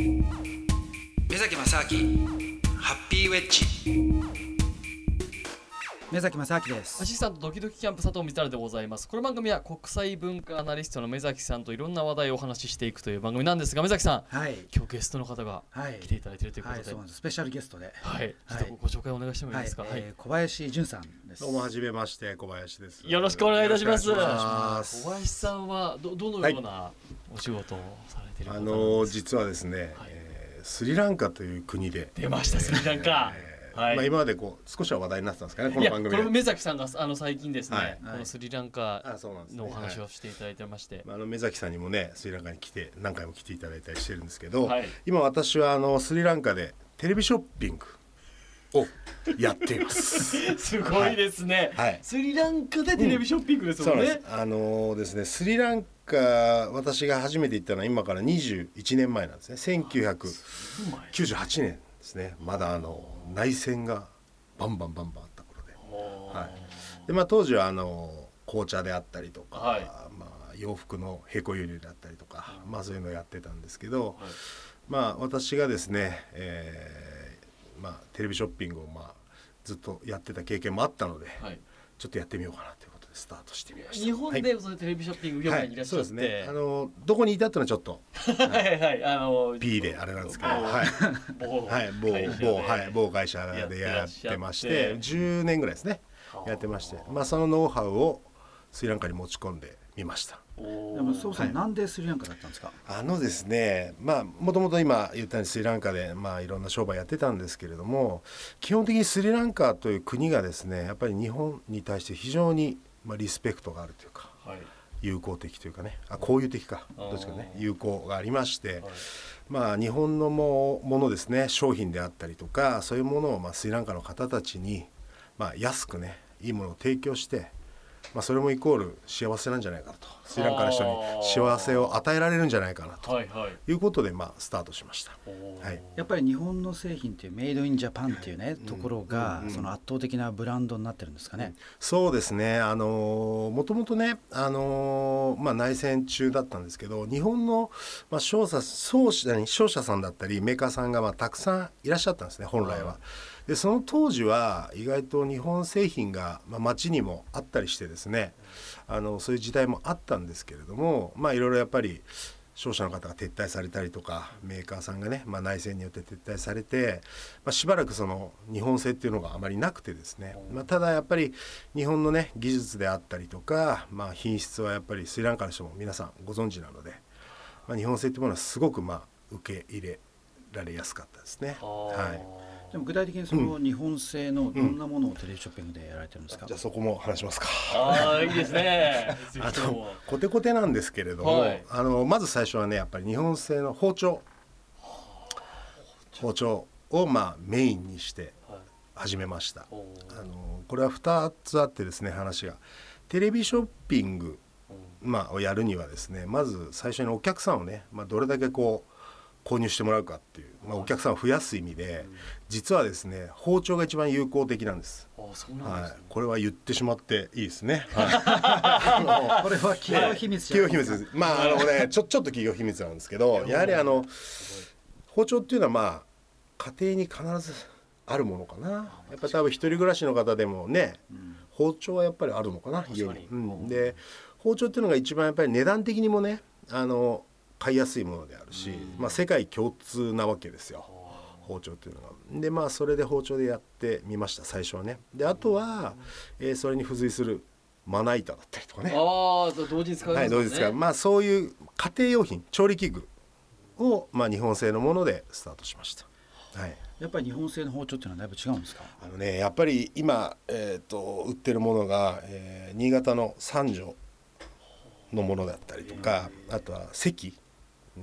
目崎正明ハッピーウェッジ。目崎正明です。アシスタントドキドキキャンプ佐藤光晴でございます。この番組は国際文化アナリストの目崎さんといろんな話題をお話ししていくという番組なんですが目崎さん。はい。今日ゲストの方がはい。来ていただいているということはいでそうなんです。スペシャルゲストで。はい、ちょはいっとご紹介お願いしてもいいはいですか、はい。えー小林淳さんです。どうもはじめまして小林です。よろしくお願いいたします小林さんはどどのようなお仕事をされているあの実はですね、はい。えースリランカという国で、出ましたスリランカ、えーはい。まあ今までこう少しは話題になってたんですかねこいやこれの番組で。目崎さんがあの最近ですね、はい。このスリランカ。のお話はいをしていただいてまして、まああの目崎さんにもねスリランカに来て何回も来ていただいたりしてるんですけど、はい。今私はあのスリランカでテレビショッピングをやっています。すごいですね、はいスリランカでテレビショッピングですもんね、そうなんです。あのですねスリランカ私が初めて行ったのは今から21年前なんですね。1998年ですね。まだあの内戦がバンバンバンバンあった頃で。はいでまあ当時はあの紅茶であったりとか、はいまあ洋服の並行輸入であったりとか、まあそういうのをやってたんですけど、はいまあ私がですね、えーまあテレビショッピングをまあずっとやってた経験もあったので、はい。ちょっとやってみようかなということでスタートしてみました。日本でそのテレビショッピング業界にいらっしゃって、そうですね。あのどこにいたっていうのはちょっと。はいはい。あの P であれなんですけど、某。はい。某。はい。某某会社でやってまして10年ぐらいですね。やってまして、まあそのノウハウをスリランカに持ち込んでみました。でもそうさん、はい。なんでスリランカだったんですか？あのですねまあもともと今言ったようにスリランカでまあいろんな商売やってたんですけれども基本的にスリランカという国がですねやっぱり日本に対して非常にまあリスペクトがあるというかはい。友好的というかねあ交友的かどっちかね友好がありまして、はい。まあ日本のもものですね商品であったりとかそういうものをまあスリランカの方たちにまあ安くねいいものを提供して、まあ、それもイコール幸せなんじゃないかなと。スリランカの人に幸せを与えられるんじゃないかなと。はいはい。いうことでまあスタートしました。はい。やっぱり日本の製品っていうメイドインジャパンっていうね、ところが、うんその圧倒的なブランドになってるんですかね、そうですね。あのもともとね、あのまあ、内戦中だったんですけど日本の、まあ、商社商社に商社さんだったりメーカーさんがまあたくさんいらっしゃったんですね本来は。でその当時は意外と日本製品が、まあ、街にもあったりしてですねあのそういう時代もあったんですけれどもまあいろいろやっぱり商社の方が撤退されたりとかメーカーさんがね、まあ、内戦によって撤退されて、まあ、しばらくその日本製っていうのがあまりなくてですね、まあ、ただやっぱり日本のね技術であったりとか、まあ、品質はやっぱりスリランカの人も皆さんご存知なので、まあ、日本製っていうものはすごくまあ受け入れられやすかったですね。はいでも具体的にその日本製のどんなものをテレビショッピングでやられてるんですか、じゃあそこも話しますか。あーいいですね。あとコテコテなんですけれども、はい。あのまず最初はねやっぱり日本製の包丁。包丁をまあメインにしてはい。始めました。おー。あのこれは2つあってですね話が。テレビショッピング、まあ、をやるにはですねまず最初にお客さんをね、まあ、どれだけこう購入してもらうかっていう、まあ、お客さんを増やす意味で実はですね包丁が一番有効的なんです。あーそうなんはいですね、、これは言ってしまっていいですね。はい。これは企業秘密企業秘密です。まああのねちょちょっと企業秘密なんですけど、やはりあの包丁っていうのはまあ家庭に必ずあるものかな。やっぱ多分一人暮らしの方でもね、包丁はやっぱりあるのかな家に。うん、で包丁っていうのが一番やっぱり値段的にもねあの買いやすいものであるし、まあ世界共通なわけですよ。包丁っていうのが。でまあそれで包丁でやってみました最初はね。であとは、えーそれに付随するまな板だったりとかね。ああ同時に使いますもんね、はい、どうですか。まあそういう家庭用品、調理器具をまあ日本製のものでスタートしました。はい。やっぱり日本製の包丁っていうのはだいぶ違うんですか？あのね、やっぱり今えっ、と売ってるものが、えー新潟の三条のものだったりとか、あとは関、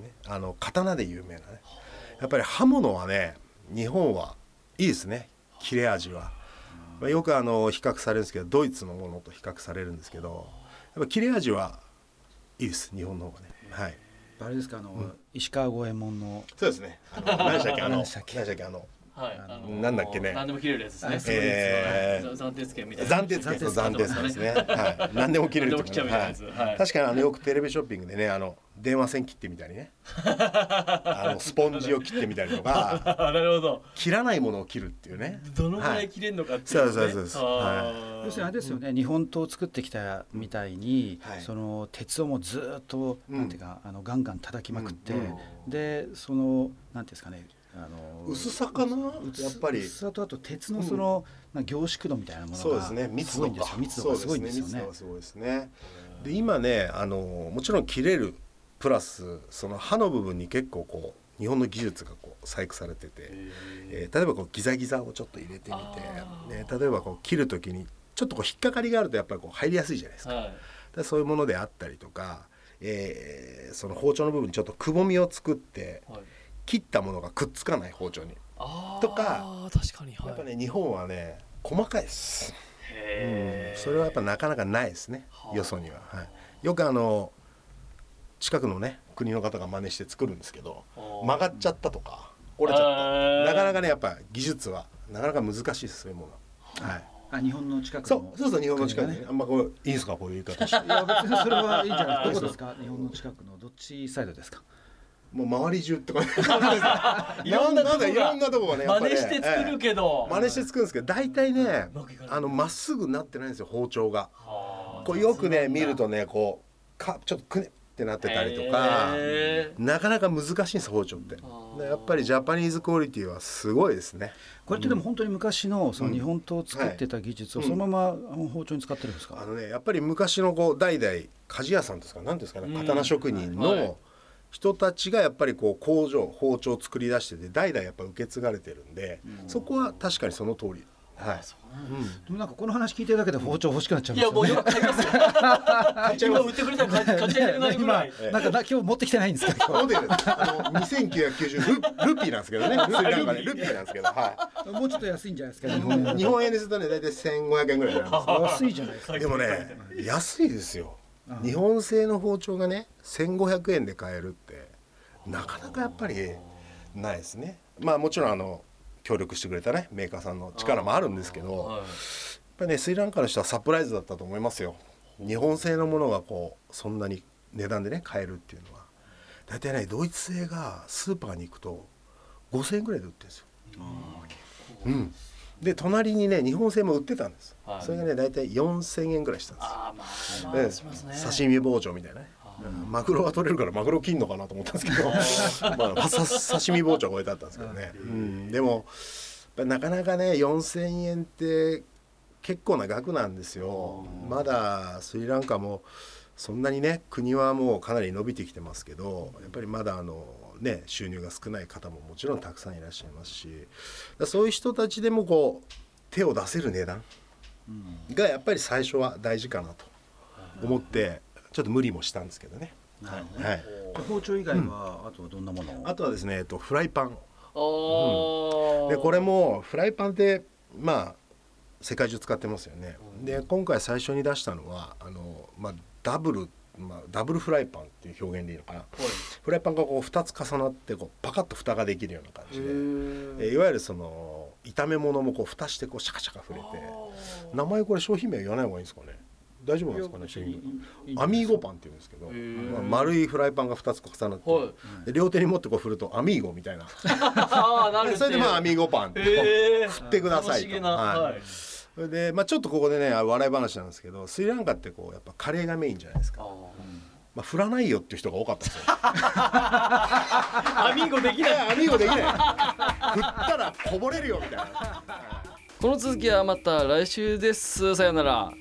ね、あの刀で有名なね。やっぱり刃物はね、日本はいいですね。切れ味は。まあ、よくあの比較されるんですけど、ドイツのものと比較されるんですけど、やっぱ切れ味はいいです。日本の方がね。はい。あれですかあの、石川五右衛門のそうですね。あの何でしたっけ？あの何でしたっけ？あのはいあのあのなんだっけね。何でも切れるやつですね。えー。は。い暫定券みたいな。暫定付け暫定付けですね。はい。何でも切れる何でも切っちゃうみたいなやつ。はい。はい。確かにあのよくテレビショッピングでねあの電話線切ってみたりね。あのスポンジを切ってみたりとか。あ なるほど。切らないものを切るっていうね。どのぐらはい切れるのかっていうね。そうそうそうそう。あー。要するにあれですよね、日本刀を作ってきたみたいに、はい。その鉄をもうずーっと、うんなんていうかあのガンガン叩きまくって、うん。うん。でそのなんていうんですかねあの薄さかな？薄やっぱり薄さとあと鉄のその、なん。か凝縮度みたいなものがそうですね。密度すごいんですよ。密度がすごいんですよね。ですね。で今ねあのもちろん切れるプラスその刃の部分に結構こう日本の技術がこう細工されてて、えー例えばこうギザギザをちょっと入れてみてね、例えばこう切る時にちょっとこう引っかかりがあるとやっぱりこう入りやすいじゃないですか。はい。でそういうものであったりとか、えーその包丁の部分にちょっとくぼみを作ってはい切ったものがくっつかない包丁に、あーとか確かにはい。やっぱね日本はね細かいです、うん。それはやっぱなかなかないですねはあよそには、はい、よくあの近くのね国の方が真似して作るんですけど曲がっちゃったとか折れちゃったなかなかねやっぱ技術はなかなか難しいですそういうものは、はい、あ日本の近くそのうそうそう日本の近くに、国があんまこういいですかこういう言い方して。いや別にそれはいいんじゃないどこですか？日本の近くのどっちサイドですか？もう周り中って感じいろ んなとこいろんなとこがねやっぱね真似して作るけど。ええ。真似して作るんですけど大体ねあのまっすぐなってないんですよ包丁が。はあこうよくね見るとねこうかちょっとくねってなってたりとかなかなか難しいんです包丁って。やっぱりジャパニーズクオリティはすごいですね。これってでも本当に昔のそのうん。日本刀を作ってた技術をはい。そのまま包丁に使ってるんですか、あのねやっぱり昔のこう代々鍛冶屋さんですか？何ですかね？うん。刀職人はいの人たちがやっぱりこう工場包丁を作り出してて代々やっぱ受け継がれてるんでそこは確かにその通り。はい。そうなん。だうんでもなんかこの話聞いてるだけで包丁欲しくなっちゃうんですよね。いやもうよく買います 今売ってくれたら買っ買っちゃいなるぐらい。ええなんかな今日持ってきてないんですけど。モデルあの2990ルルピーなんですけどね。ルピーなんですけどはもうちょっと安いんじゃないですかい日本円にするとね大体1500円ぐらいになるんです安いじゃないですか。でもね安いですよ日本製の包丁がね1500円で買えるってなかなかやっぱりないですね。まあもちろんあの協力してくれたねメーカーさんの力もあるんですけどやっはい。ぱりねスリランカの人はサプライズだったと思いますよ。日本製のものがこうそんなに値段でね買えるっていうのは。大体ねドイツ製がスーパーに行くと5000円ぐらいで売ってるんですよ。うんで隣にね日本製も売ってたんです、はい。それがね大体4000円ぐらいしたんです。まあねえ刺身包丁みたいなね、うんマグロが取れるからマグロ切んのかなと思ったんですけど。まあさ刺身包丁が置いてあったんですけどね、うん、でもなかなかね4,000円って結構な額なんですよ。まだスリランカもそんなにね国はもうかなり伸びてきてますけどやっぱりまだあのね収入が少ない方ももちろんたくさんいらっしゃいますしそういう人たちでもこう手を出せる値段がやっぱり最初は大事かなと思ってちょっと無理もしたんですけどね。はい、包丁以外はあとはどんなもの？をあとはですね、えっと、フライパン。あー。でこれもフライパンってまあ世界中使ってますよね。で今回最初に出したのはあの、まあ、ダブル、まあ、ダブルフライパンっていう表現でいいのかな。フライパンがこう2つ重なってこうパカッと蓋ができるような感じで、えいわゆるその炒め物もこう蓋してこうシャカシャカ触れて。名前これ商品名は言わない方がいいんですかね。大丈夫なんですかね商品名。アミーゴパンって言うんですけど、ー。まあ、丸いフライパンが2つ重なって、はい。で両手に持ってこう振るとアミーゴみたいな。それでまあアミーゴパンって振ってくださいと。はいそれで、まあ、ちょっとここでね笑い話なんですけどスリランカってこうやっぱカレーがメインじゃないですか、あまあ、振らないよっていう人が多かったんですよ。ー アミーゴできない。アミーゴできない。振ったらこぼれるよみたいな。この続きはまた来週です。さよなら